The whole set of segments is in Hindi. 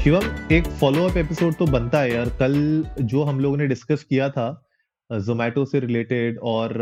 शिवम, एक फॉलो अप एपिसोड तो बनता है यार। कल जो हम लोगों ने डिस्कस किया था जोमेटो से रिलेटेड और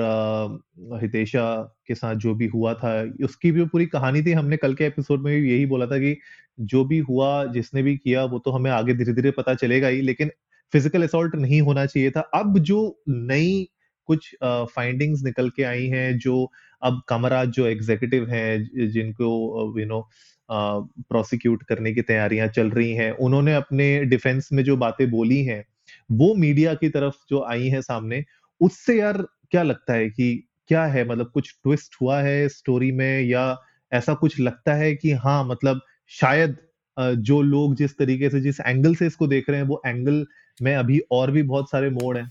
हितेशा के साथ जो भी हुआ था, उसकी भी पूरी कहानी थी। हमने कल के एपिसोड में भी यही बोला था कि जो भी हुआ, जिसने भी किया, वो तो हमें आगे धीरे धीरे पता चलेगा ही, लेकिन फ़िज़िकल असोल्ट नहीं होना चाहिए था। अब जो नई कुछ फाइंडिंग्स निकल के आई हैं, जो अब कमराज जो एग्जीक्यूटिव हैं, जिनको यू नो प्रोसिक्यूट करने की तैयारियाँ चल रही हैं। उन्होंने अपने डिफेंस में जो बातें बोली हैं वो मीडिया की तरफ़ जो आई है सामने उससे यार क्या लगता है कि क्या है? मतलब कुछ ट्विस्ट हुआ है स्टोरी में या ऐसा कुछ लगता है कि हाँ मतलब शायद जो लोग जिस तरीके से जिस एंगल से इसको देख रहे हैं वो एंगल में अभी और भी बहुत सारे मोड़ हैं।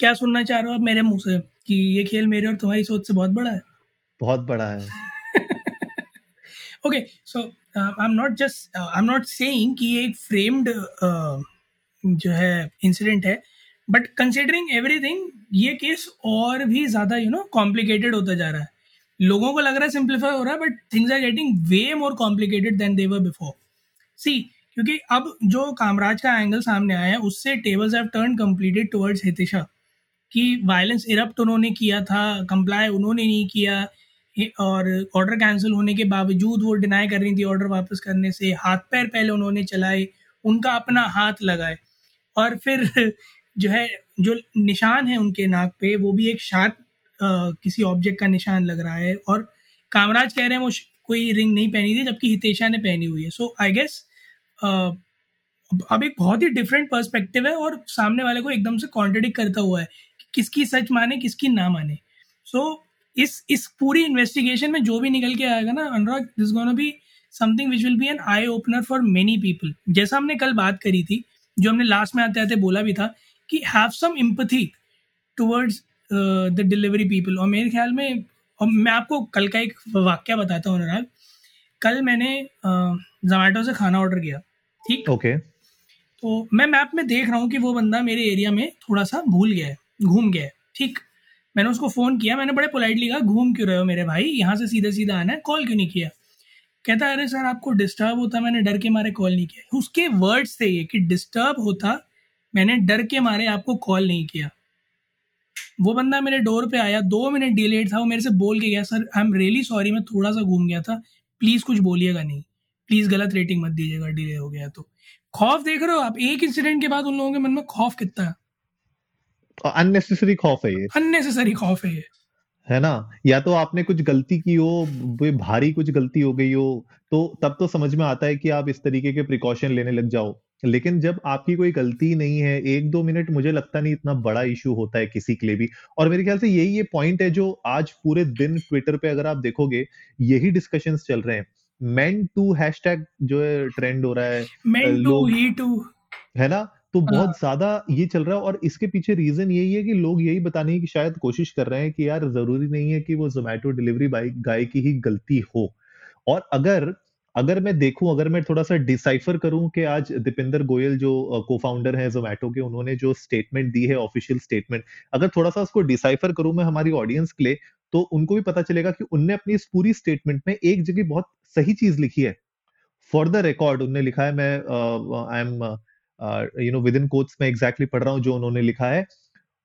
क्या सुनना चाह रहे हो आप मेरे मुँह से कि ये खेल मेरे और तुम्हारी सोच से बहुत बड़ा है? बहुत बड़ा है। Okay so I am not just I am not saying कि ये एक फ्रेम्ड uh, जो है इंसिडेंट है बट कंसिडरिंग एवरीथिंग ये केस और भी ज़्यादा यू नो कॉम्प्लिकेटेड होता जा रहा है। लोगों को लग रहा है सिंप्लीफाई हो रहा है but things are getting way more complicated than they were before see क्योंकि अब जो कामराज का एंगल सामने आया है उससे tables have turn completed towards Hitesha कि वायलेंस इरप्ट उन्होंने किया था कंप्लाई उन्होंने नहीं किया और ऑर्डर कैंसिल होने के बावजूद वो डिनाई कर रही थी ऑर्डर वापस करने से। हाथ पैर पहले उन्होंने चलाए उनका अपना हाथ लगाए। और फिर जो है जो निशान है उनके नाक पे वो भी एक शार्प किसी ऑब्जेक्ट का निशान लग रहा है। और कामराज कह रहे हैं वो कोई रिंग नहीं पहनी थी जबकि हितेशा ने पहनी हुई है। सो आई गेस अब एक बहुत ही डिफरेंट पर्सपेक्टिव है और सामने वाले को एकदम से कॉन्ट्रडिक्ट करता हुआ है कि किसकी सच माने किसकी ना माने। सो so, इस इस पूरी इन्वेस्टिगेशन में जो भी निकल के आएगा ना Anurag this gonna be something which will be an eye opener for many people जैसा हमने कल बात करी थी जो हमने लास्ट में आते आते बोला भी था कि have some empathy towards the delivery people और मेरे ख्याल में और मैं आपको कल का एक वाक्य बताता हूँ अनुराग। कल मैंने जोमेटो uh, से खाना ऑर्डर किया ठीक? Okay okay. तो मैं मैप में देख रहा हूँ कि वो बंदा मेरे एरिया में थोड़ा सा भूल गया है घूम गया है ठीक? मैंने उसको फ़ोन किया, मैंने बड़े पोलाइटली कहा, घूम क्यों रहे हो मेरे भाई? यहाँ से सीधा सीधा आना है कॉल क्यों नहीं किया? कहता, अरे सर आपको डिस्टर्ब होता, मैंने डर के मारे कॉल नहीं किया. उसके वर्ड्स थे ये कि डिस्टर्ब होता, मैंने डर के मारे आपको कॉल नहीं किया। वो बंदा मेरे डोर पे आया, दो मिनट डिलेट था, वो मेरे से बोल के गया sir I am really sorry मैं थोड़ा सा घूम गया था प्लीज़ कुछ बोलिएगा नहीं। प्लीज़ गलत रेटिंग मत दीजिएगा डिले हो गया तो। खौफ देख रहे हो आप? एक इंसिडेंट के बाद उन लोगों के मन में खौफ कितना है। अननेसेसरी खौफ है ये। अननेसेसरी खौफ है ये। है ना? या तो आपने कुछ गलती की हो वो भारी कुछ गलती हो गई हो तो तब तो समझ में आता है कि आप इस तरीके के प्रिकॉशन लेने लग जाओ। लेकिन जब आपकी कोई गलती नहीं है एक दो मिनट मुझे लगता नहीं इतना बड़ा इशू होता है किसी के लिए भी। और मेरे ख्याल से यही ये पॉइंट है जो आज पूरे दिन ट्विटर पे अगर आप देखोगे यही डिस्कशंस चल रहे हैं। मेन टू हैशटैग जो है ट्रेंड हो रहा है। मेन टू ही टू है ना? तो हाँ। बहुत ज़्यादा ये चल रहा है और इसके पीछे रीजन यही है कि लोग यही बताने की शायद कोशिश कर रहे हैं कि यार ज़रूरी नहीं है कि वो जोमेटो डिलीवरी गाय की ही गलती हो और अगर अगर मैं देखूँ अगर मैं थोड़ा सा डिसाइफर करूँ कि आज दीपेंद्र गोयल जो को फाउंडर है जोमेटो के उन्होंने जो स्टेटमेंट दी है ऑफिशियल स्टेटमेंट अगर थोड़ा सा उसको डिसाइफर करूँ मैं हमारी ऑडियंस के लिए तो उनको भी पता चलेगा कि उनने अपनी इस पूरी स्टेटमेंट में एक जगह बहुत सही चीज़ लिखी है फॉर द रिकॉर्ड उनने लिखा है मैं I am you know with in quotes में एग्जैक्टली पढ़ रहा हूँ जो उन्होंने लिखा है।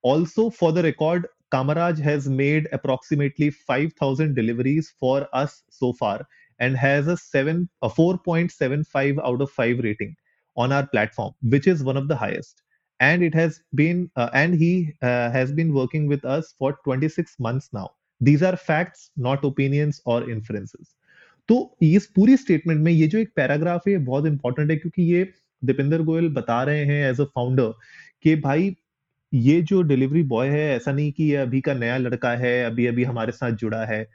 Also for the record Kamaraj has made approximately five thousand deliveries for us so far and has seven four point seven five out of five rating on our platform which is one of the highest and it has been and he has been working with us for twenty six month now these are facts not opinions और इन्फ्लुएंसेज तो इस पूरी स्टेटमेंट में ये जो एक पैराग्राफ है बहुत इंपॉर्टेंट है क्योंकि ये दीपेंद्र गोयल बता रहे हैं एज अ फाउंडर कि भाई, ये जो डिलीवरी बॉय है, ऐसा नहीं कि ये अभी का नया लड़का है अभी अभी हमारे साथ जुड़ा है।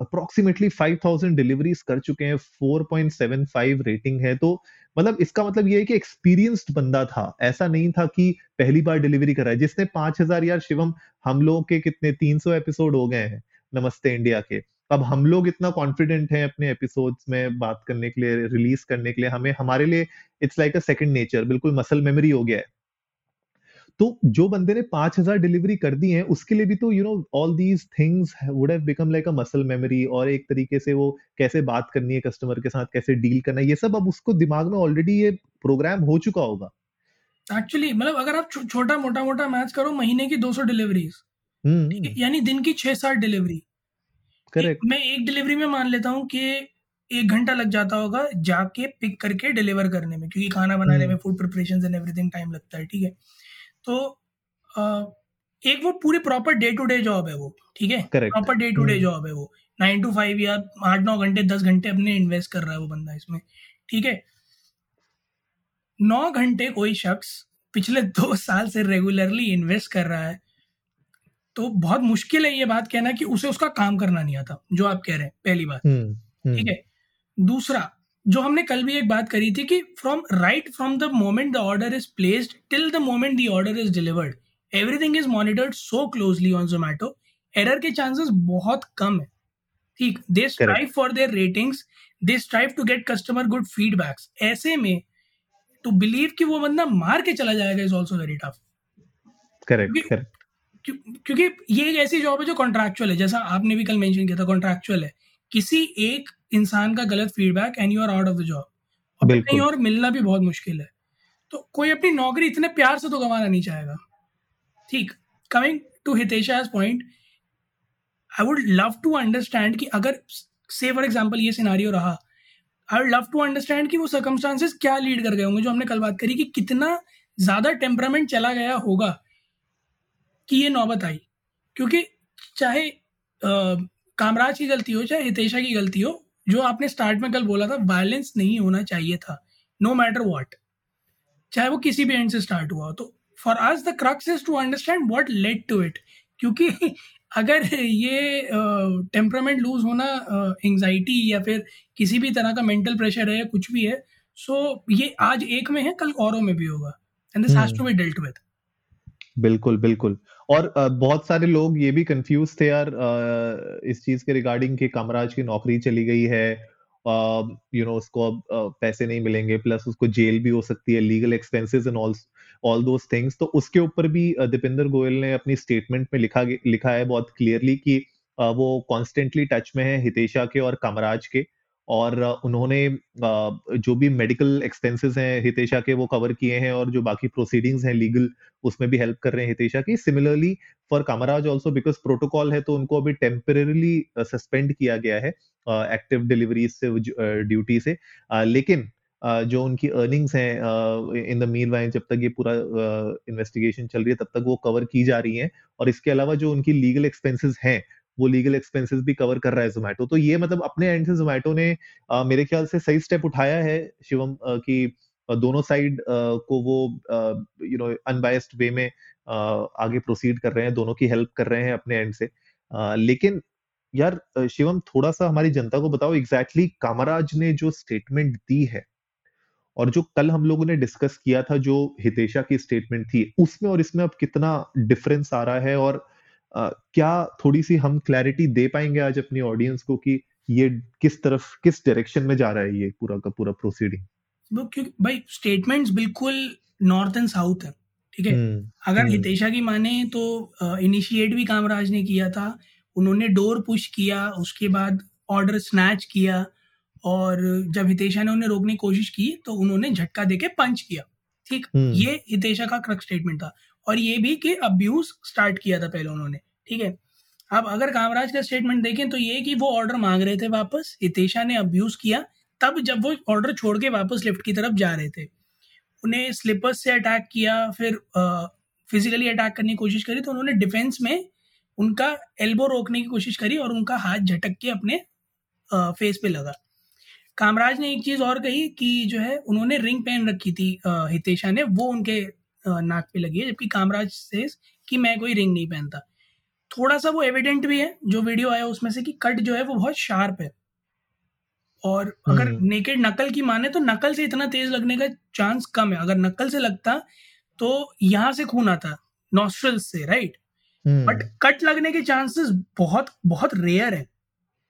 अप्रोक्सीमेटली 5000 डिलीवरीज कर चुके हैं 4.75 रेटिंग है। तो मतलब इसका मतलब ये है कि एक्सपीरियंस्ड बंदा था। ऐसा नहीं था कि पहली बार डिलीवरी कर रहा है। जिसने 5000 यार शिवम, हम लोगों के कितने 300 एपिसोड हो गए हैं, नमस्ते इंडिया के। अब हम लोग इतना कॉन्फिडेंट हैं अपने एपिसोड्स में बात करने के लिए रिलीज़ करने के लिए हमें हमारे लिए it's like a second nature बिल्कुल मसल मेमोरी हो गया है। तो जो बंदे ने पाँच हज़ार डिलीवरी कर दी है उसके लिए भी तो you know all these things would have become like a muscle memory और एक तरीके से वो कैसे बात करनी है कस्टमर के साथ कैसे डील करना है ये सब अब उसको दिमाग में ऑलरेडी ये प्रोग्राम हो चुका होगा। एक्चुअली मतलब अगर आप छो, छोटा मोटा मोटा मैच करो महीने की 200 डिलीवरीज हम्म। यानी दिन की छह सात डिलीवरी करेक्ट मैं एक डिलीवरी में मान लेता हूँ कि एक घंटा लग जाता होगा जाके पिक करके डिलीवर करने में क्योंकि खाना बनाने हम्म। में food preparation and everything time लगता है ठीक है? तो एक वो पूरी proper day to day job है वो ठीक है? Proper day to day. Job है वो। नाइन टू फाइव या आठ नौ घंटे दस घंटे अपने इन्वेस्ट कर रहा है वो बंदा इसमें ठीक है? नौ घंटे कोई शख्स पिछले दो साल से रेगुलरली इन्वेस्ट कर रहा है तो बहुत मुश्किल है ये बात कहना कि उसे उसका काम करना नहीं आता जो आप कह रहे हैं पहली बात। हम्म हम्म, ठीक है? दूसरा जो हमने कल भी एक बात करी थी कि from right from the moment the order is placed till the moment the order is delivered everything is monitored so closely on Zomato error के चांसेस बहुत कम है। ठीक? They strive for their ratings they strive to get customer good feedbacks ऐसे में टू बिलीव कि वो बंदा मार के चला जाएगा is also very tough correct correct क्यों- क्योंकि ये एक ऐसी जॉब है जो कॉन्ट्रैक्चुअल है। जैसा आपने भी कल मेंशन किया था कॉन्ट्रैक्चुअल है। किसी एक इंसान का गलत feedback and you are out of the job कहीं और मिलना भी बहुत मुश्किल है। तो कोई अपनी नौकरी इतने प्यार से तो गंवाना नहीं चाहेगा। ठीक coming to Hitesha's point I would love to understand कि अगर से फॉर एग्ज़ाम्पल ये सिनारियो रहा I would love to understand कि वो सर्कमस्टांसेस क्या लीड कर गए होंगे जो हमने कल बात करी कि कितना ज़्यादा टेम्परामेंट चला गया होगा। कि ये नौबत आई क्योंकि चाहे कामराज की गलती हो चाहे हितेशा की गलती हो जो आपने स्टार्ट में कल बोला था वायलेंस नहीं होना चाहिए था नो मैटर वॉट चाहे वो किसी भी एंड से स्टार्ट हुआ हो तो फॉर आज the crux is to understand what led to it क्योंकि अगर ये टेम्परामेंट uh, लूज होना एंजाइटी या फिर किसी भी तरह का मेंटल प्रेशर है या कुछ भी है सो so ये आज एक में है कल औरों में भी होगा। And this has to be dealt with बिल्कुल बिल्कुल। और बहुत सारे लोग ये भी कंफ्यूज थे यार इस चीज़ के रिगार्डिंग कि कामराज की नौकरी चली गई है यू नो उसको अब पैसे नहीं मिलेंगे प्लस उसको जेल भी हो सकती है legal expenses and all all those things तो उसके ऊपर भी दीपेंद्र गोयल ने अपनी स्टेटमेंट में लिखा लिखा है बहुत क्लियरली कि वो कॉन्स्टेंटली टच में है हितेशा के और कामराज के। और उन्होंने जो भी मेडिकल एक्सपेंसेस हैं हितेशा के, वो कवर किए हैं और जो बाकी प्रोसीडिंग्स हैं लीगल उसमें भी हेल्प कर रहे हैं हितेशा की। Similarly for Kamaraj also because protocol है तो उनको अभी टेम्परली सस्पेंड किया गया है एक्टिव डिलीवरीज से ड्यूटी से। लेकिन जो उनकी अर्निंग्स हैं इन द मीन वाइन जब तक ये पूरा इन्वेस्टिगेशन चल रही है, तब तक वो कवर की जा रही है। और इसके अलावा जो उनकी लीगल एक्सपेंसेस हैं वो लीगल एक्सपेंसेस भी कवर कर रहा है जोमेटो तो ये मतलब अपने एंड से जोमेटो ने अ, मेरे ख्याल से सही स्टेप उठाया है शिवम कि दोनों साइड को वो यू नो अनबायस्ड वे में अ, आगे प्रोसीड कर रहे हैं दोनों की हेल्प कर रहे हैं अपने एंड से। अ, लेकिन यार शिवम थोड़ा सा हमारी जनता को बताओ एग्जैक्टली exactly कामराज ने जो स्टेटमेंट दी है और जो कल हम लोगों ने डिस्कस किया था जो हितेशा की स्टेटमेंट थी उसमें और इसमें अब कितना डिफरेंस आ रहा है और क्या थोड़ी सी हम क्लैरिटी दे पाएँगे आज अपनी ऑडियंस को कि ये किस तरफ़ किस डायरेक्शन में जा रहा है ये पूरा का पूरा प्रोसीडिंग क्योंकि भाई स्टेटमेंट्स बिल्कुल नॉर्थ एंड साउथ है ठीक है अगर हम्म। हितेशा की माने तो इनिशिएट भी कामराज ने किया था उन्होंने डोर पुश किया उसके बाद ऑर्डर स्नैच किया और जब हितेशा ने उन्हें रोकने की कोशिश की तो उन्होंने झटका देके पंच किया ठीक हम्म। ये हितेशा का क्रक स्टेटमेंट था और ये भी कि अब्यूज स्टार्ट किया था पहले उन्होंने ठीक है? अब अगर कामराज का स्टेटमेंट देखें तो ये कि वो ऑर्डर मांग रहे थे वापस हितेशा ने अब्यूज किया तब जब वो ऑर्डर छोड़ के वापस लिफ्ट की तरफ़ जा रहे थे। उन्हें स्लिपर्स से अटैक किया फिर फिजिकली अटैक करने की कोशिश करी तो उन्होंने डिफेंस में उनका एल्बो रोकने की कोशिश करी और उनका हाथ झटक के अपने आ, फेस पे लगा। कामराज ने एक चीज़ और कही कि जो है उन्होंने रिंग पहन रखी थी अ, हितेशा ने वो उनके नाक पे लगी है जबकि कामराज से कि मैं कोई रिंग नहीं पहनता। थोड़ा सा वो एविडेंट भी है जो वीडियो आया उसमें से कि कट जो है वो बहुत शार्प है। और अगर हम्म। नेकेड नकल की माने तो नकल से इतना तेज लगने का चांस कम है। अगर नकल से लगता तो यहाँ से खून आता नॉस्ट्रल्स से राइट बट हम्म कट लगने के चांसेस बहुत बहुत रेयर है।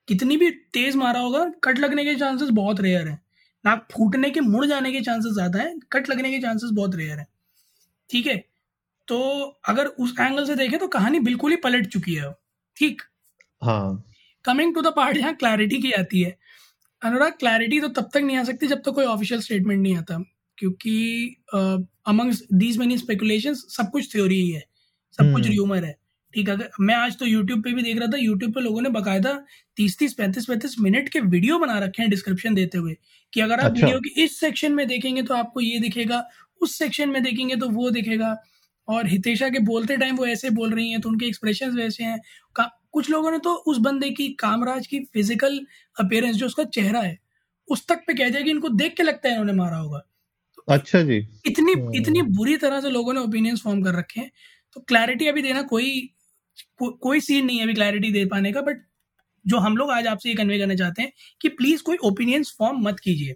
कितनी भी तेज मारा होगा कट लगने के चांसेस बहुत रेयर है। नाक फूटने के मुड़ जाने के चांसेस ज़्यादा है। कट लगने के चांसेस बहुत रेयर है। ठीक है? तो अगर उस एंगल से देखें तो कहानी बिल्कुल ही पलट चुकी है। ठीक? हाँ। कमिंग टू द पार्ट जहाँ क्लैरिटी की आती है। अनुराग क्लैरिटी तो तब तक नहीं आ सकती जब तक तो कोई ऑफिशियल स्टेटमेंट नहीं आता। क्योंकि अमंग्स दीज मेनी स्पेकुलेशन सब कुछ थ्योरी ही है। सब कुछ हम्म। र्यूमर है। ठीक है अगर मैं आज तो यूट्यूब पे भी देख रहा था यूट्यूब पे लोगों ने बकायदा तीस तीस पैंतीस पैंतीस मिनट के वीडियो बना रखे हैं डिस्क्रिप्शन देते हुए। कि अगर आप अच्छा। वीडियो के इस सेक्शन में देखेंगे तो आपको ये दिखेगा उस सेक्शन में देखेंगे तो वो दिखेगा। और हितेशा के बोलते टाइम वो ऐसे बोल रही हैं तो उनके एक्सप्रेशन वैसे हैं। कुछ लोगों ने तो उस बंदे की कामराज की फ़िज़िकल अपेयरेंस जो उसका चेहरा है उस तक पे कह दिया कि इनको देख के लगता है इन्होंने मारा होगा। अच्छा जी। इतनी इतनी हम्म बुरी तरह से लोगों ने ओपिनियंस फॉर्म कर रखे हैं। तो क्लैरिटी अभी देना कोई को, कोई सीन नहीं है अभी क्लैरिटी दे पाने का बट जो हम लोग आज आपसे ये कन्वे करना चाहते हैं कि प्लीज़ कोई ओपिनियंस फॉर्म मत कीजिए।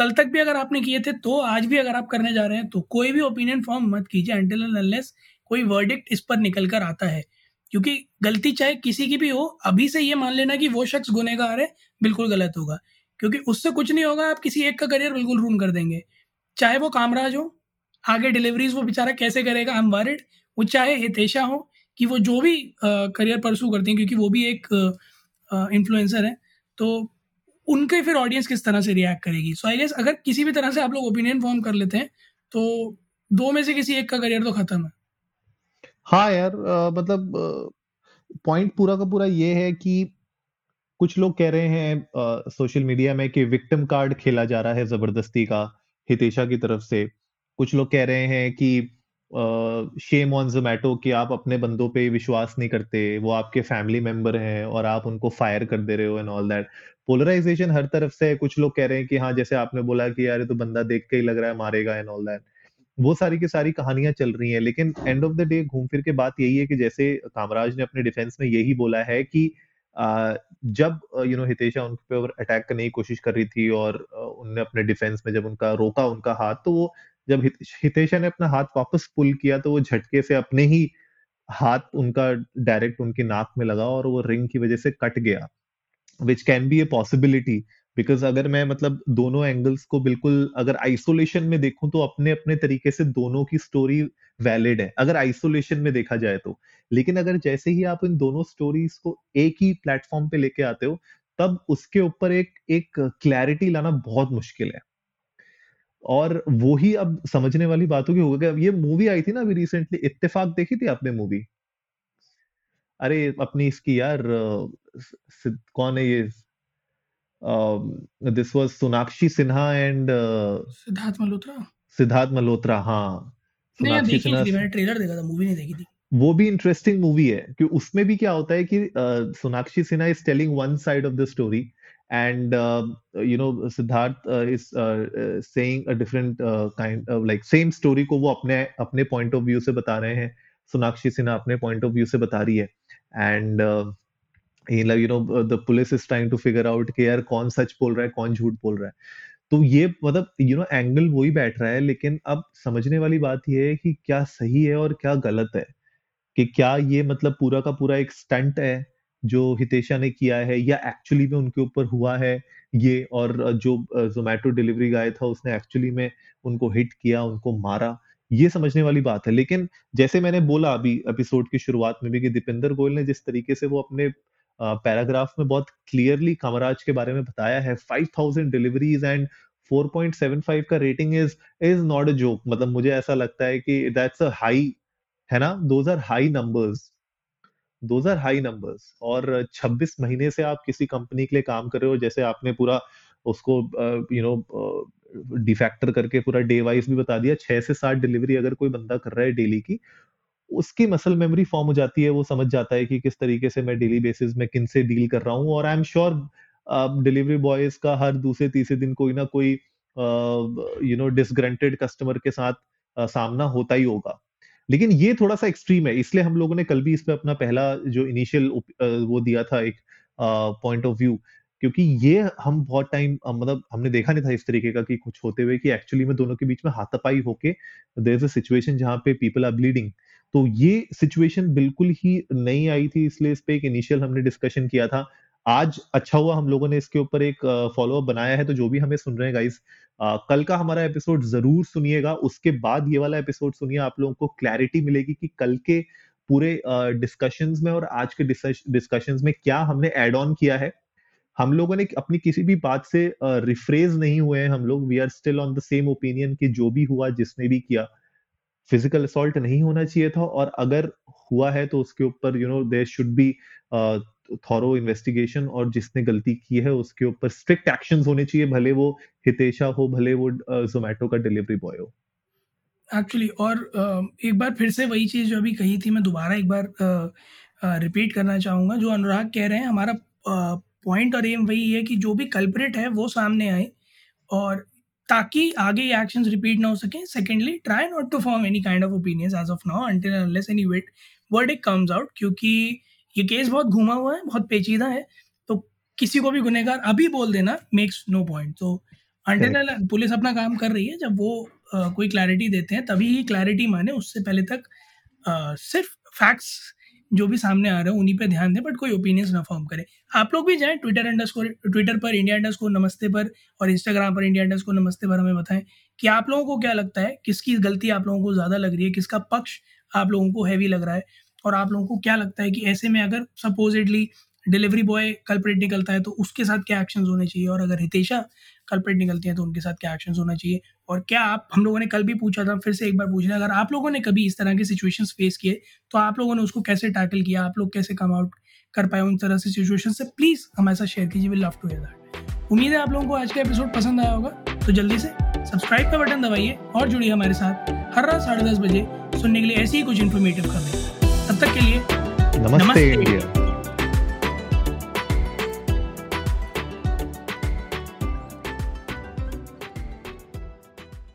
कल तक भी अगर आपने किए थे तो आज भी अगर आप करने जा रहे हैं तो कोई भी ओपिनियन फॉर्म मत कीजिए अनटिल अनलेस कोई वर्डिक्ट इस पर निकल कर आता है। क्योंकि गलती चाहे किसी की भी हो, अभी से ये मान लेना कि वो शख्स गुनेगार है, बिल्कुल गलत होगा। क्योंकि उससे कुछ नहीं होगा, आप किसी एक का करियर बिल्कुल रूम कर देंगे। चाहे वो कामराज हो, आगे डिलीवरीज वो बेचारा कैसे करेगा आई एम वरिड वो चाहे हितेशा हो, कि वो जो भी करियर परसू करती हैं, क्योंकि वो भी एक इन्फ्लुएंसर है। तो उनके फिर ऑडियंस किस तरह से रिएक्ट करेगी? सो आई गेस अगर किसी भी तरह से आप लोग ओपिनियन फॉर्म कर लेते हैं तो दो में से किसी एक का करियर तो खत्म है। हाँ यार अ, मतलब पॉइंट पूरा का पूरा ये है कि कुछ लोग कह रहे हैं सोशल मीडिया में कि विक्टिम कार्ड खेला जा रहा है ज़बरदस्ती का हितेशा की तरफ़ से। कुछ लोग कह रहे हैं कि शेम ऑन जोमेटो कि आप अपने बंदों पे विश्वास नहीं करते, वो आपके फैमिली मेंबर हैं और आप उनको फायर कर दे रहे हो एंड ऑल दैट पोलराइजेशन हर तरफ़ से कुछ लोग कह रहे हैं कि हाँ जैसे आपने बोला कि यार तो बंदा देख के ही लग रहा है मारेगा एंड ऑल दैट वो सारी की सारी कहानियाँ चल रही हैं, लेकिन एंड ऑफ़ द डे घूम फिर के बात यही है कि जैसे कामराज ने अपने डिफेंस में यही बोला है कि जब यू नो हितेशा उन पे अटैक करने की कोशिश कर रही थी और उनने अपने डिफेंस में जब उनका, रोका उनका हाथ तो वो जब हितेशा ने अपना हाथ वापस पुल किया तो वो झटके से अपने ही हाथ उनका डायरेक्ट उनकी नाक में लगा और वो रिंग की वजह से कट गया which can be a possibility because अगर मैं मतलब दोनों एंगल्स को बिल्कुल अगर आइसोलेशन में देखूँ तो अपने अपने तरीके से दोनों की स्टोरी वैलिड है। अगर आइसोलेशन में देखा जाए तो। लेकिन अगर जैसे ही आप इन दोनों स्टोरीज को एक ही प्लेटफॉर्म पे लेके आते हो, तब उसके ऊपर एक एक क्लैरिटी लाना बहुत मुश्किल है। और वो ही अब समझने वाली बात होगी होगा ये मूवी आई थी ना अभी रिसेंटली इत्तेफाक देखी थी आपने मूवी अरे, अपनी इसकी यार कौन है ये? This was Sonakshi Sinha and Siddharth Malhotra Siddharth Malhotra हाँ। नहीं यार देखी थी मैंने ट्रेलर देखा था मूवी नहीं देखी थी। वो भी इंटरेस्टिंग मूवी है कि उसमें भी क्या होता है कि Sonakshi Sinha is telling one side of the story and you know Siddharth is uh, is uh, saying a different kind of like same story को वो अपने अपने पॉइंट ऑफ़ व्यू से बता रहे हैं। सोनाक्षी सिन्हा अपने पॉइंट ऑफ़ व्यू से बता रही है। And you know the police is trying to figure out कि यार कौन सच बोल रहा है, कौन झूठ बोल रहा है। तो ये मतलब यू नो एंगल वही बैठ रहा है, लेकिन अब समझने वाली बात ये है कि क्या सही है और क्या गलत है। कि क्या ये मतलब पूरा का पूरा एक स्टंट है जो हितेशा ने किया है, या एक्चुअली में उनके ऊपर हुआ है ये और जो जोमेटो डिलीवरी गाय था, उसने एक्चुअली में उनको हिट किया, उनको मारा। ये समझने वाली बात है। लेकिन जैसे मैंने बोला अभी एपिसोड की शुरुआत में भी कि दीपेंद्र गोयल ने जिस तरीके से वो अपने पैराग्राफ में बहुत क्लियरली कामराज के बारे में बताया है। 5000 डिलीवरीज एंड 4.75 का rating is is not a joke मतलब मुझे ऐसा लगता है कि दैट्स अ हाई है ना? Those are high numbers those are high numbers और 26 महीने से आप किसी कंपनी के लिए काम कर रहे हो, जैसे आपने पूरा उसको यू नो डिफैक्टर करके पूरा डे वाइज भी बता दिया, छह से सात डिलीवरी अगर कोई बंदा कर रहा है डेली की उसकी मसल मेमोरी फॉर्म हो जाती है वो समझ जाता है कि किस तरीके से मैं डेली बेसिस में किन से डील कर रहा हूँ। और I am sure delivery boys का हर दूसरे तीसरे दिन कोई ना कोई यू नो डिसग्रेंटेड कस्टमर के साथ uh, सामना होता ही होगा। लेकिन ये थोड़ा सा एक्सट्रीम है इसलिए हम लोगों ने कल भी इस पे अपना पहला जो इनिशियल वो दिया था एक पॉइंट ऑफ़ व्यू क्योंकि ये हम बहुत टाइम मतलब हमने देखा नहीं था इस तरीके का कि कुछ होते हुए कि एक्चुअली में दोनों के बीच में हाथापाई होके देर इज़ अ सिचुएशन जहाँ पे पीपल आर ब्लीडिंग तो ये सिचुएशन बिल्कुल ही नहीं आई थी इसलिए इस पे एक इनिशियल हमने डिस्कशन किया था। आज अच्छा हुआ हम लोगों ने इसके ऊपर एक फॉलो अप बनाया है तो जो भी हमें सुन रहे हैं गाइस कल का हमारा एपिसोड ज़रूर सुनिएगा। उसके बाद ये वाला एपिसोड सुनिए, आप लोगों को क्लैरिटी मिलेगी कि कल के पूरे डिस्कशंस में और आज के डिस्कशंस में क्या हमने एड ऑन किया है। हम लोगों ने अपनी किसी भी बात से रिफ्रेज नहीं हुए हैं हम लोग। We are still on the same opinion कि जो भी हुआ, जिसने भी किया। फ़िज़िकल असॉल्ट नहीं होना चाहिए था और अगर हुआ है तो उसके ऊपर you know there should be thorough investigation और जिसने गलती की है उसके ऊपर स्ट्रिक्ट एक्शंस होने चाहिए, भले वो हितेशा हो, भले वो जोमेटो का डिलीवरी बॉय हो। एक्चुअली और एक बार फिर से वही चीज़ जो अभी कही थी, मैं दोबारा एक बार रिपीट करना चाहूँगा। जो अनुराग कह रहे हैं, हमारा पॉइंट और एम वही है कि जो भी कल्परेट है वो सामने आए और ताकि आगे ये एक्शंस रिपीट ना हो सकें। Secondly try not to form any kind of opinions as of now until unless any wait word it comes out क्योंकि ये केस बहुत घुमा हुआ है बहुत पेचीदा है। तो किसी को भी गुनहगार अभी बोल देना मेक्स नो पॉइंट तो अंटिल पुलिस अपना काम कर रही है जब वो आ, कोई क्लैरिटी देते हैं तभी ही क्लैरिटी माने। उससे पहले तक आ, सिर्फ़ फैक्ट्स जो भी सामने आ रहे हैं, उन्हीं पे ध्यान दें बट कोई ओपिनियंस ना फॉर्म करें। आप लोग भी जाएँ ट्विटर अंडर ट्विटर पर इंडिया अंडर नमस्ते पर और इंस्टाग्राम पर इंडिया अंडर नमस्ते पर हमें बताएँ कि आप लोगों को क्या लगता है, किसकी गलती आप लोगों को ज़्यादा लग रही है, किसका पक्ष आप लोगों को हैवी लग रहा है और आप लोगों को क्या लगता है कि ऐसे में अगर सपोजिटली डिलीवरी बॉय कल्परेट निकलता है तो उसके साथ क्या एक्शन होने चाहिए? और अगर हितेशा कल्परेट निकलती है तो उनके साथ क्या एक्शन होना चाहिए? और क्या आप हम लोगों ने कल भी पूछा था फिर से एक बार पूछ रहे अगर आप लोगों ने कभी इस तरह के सिचुएशन फेस किए तो आप लोगों ने उसको कैसे टैकल किया? आप लोग कैसे कम आउट कर पाए उन तरह से सिचुएशन से? प्लीज़ हमारे साथ शेयर कीजिए will love to hear that उम्मीद है आप लोगों को आज का एपिसोड पसंद आया होगा तो जल्दी से सब्सक्राइब का बटन दबाइए और जुड़िए हमारे साथ हर रात साढ़े दस बजे सुनने के लिए ऐसी ही कुछ इन्फॉर्मेटिव खबरें। तब तक के लिए नमस्ते, नमस्ते। इंडिया।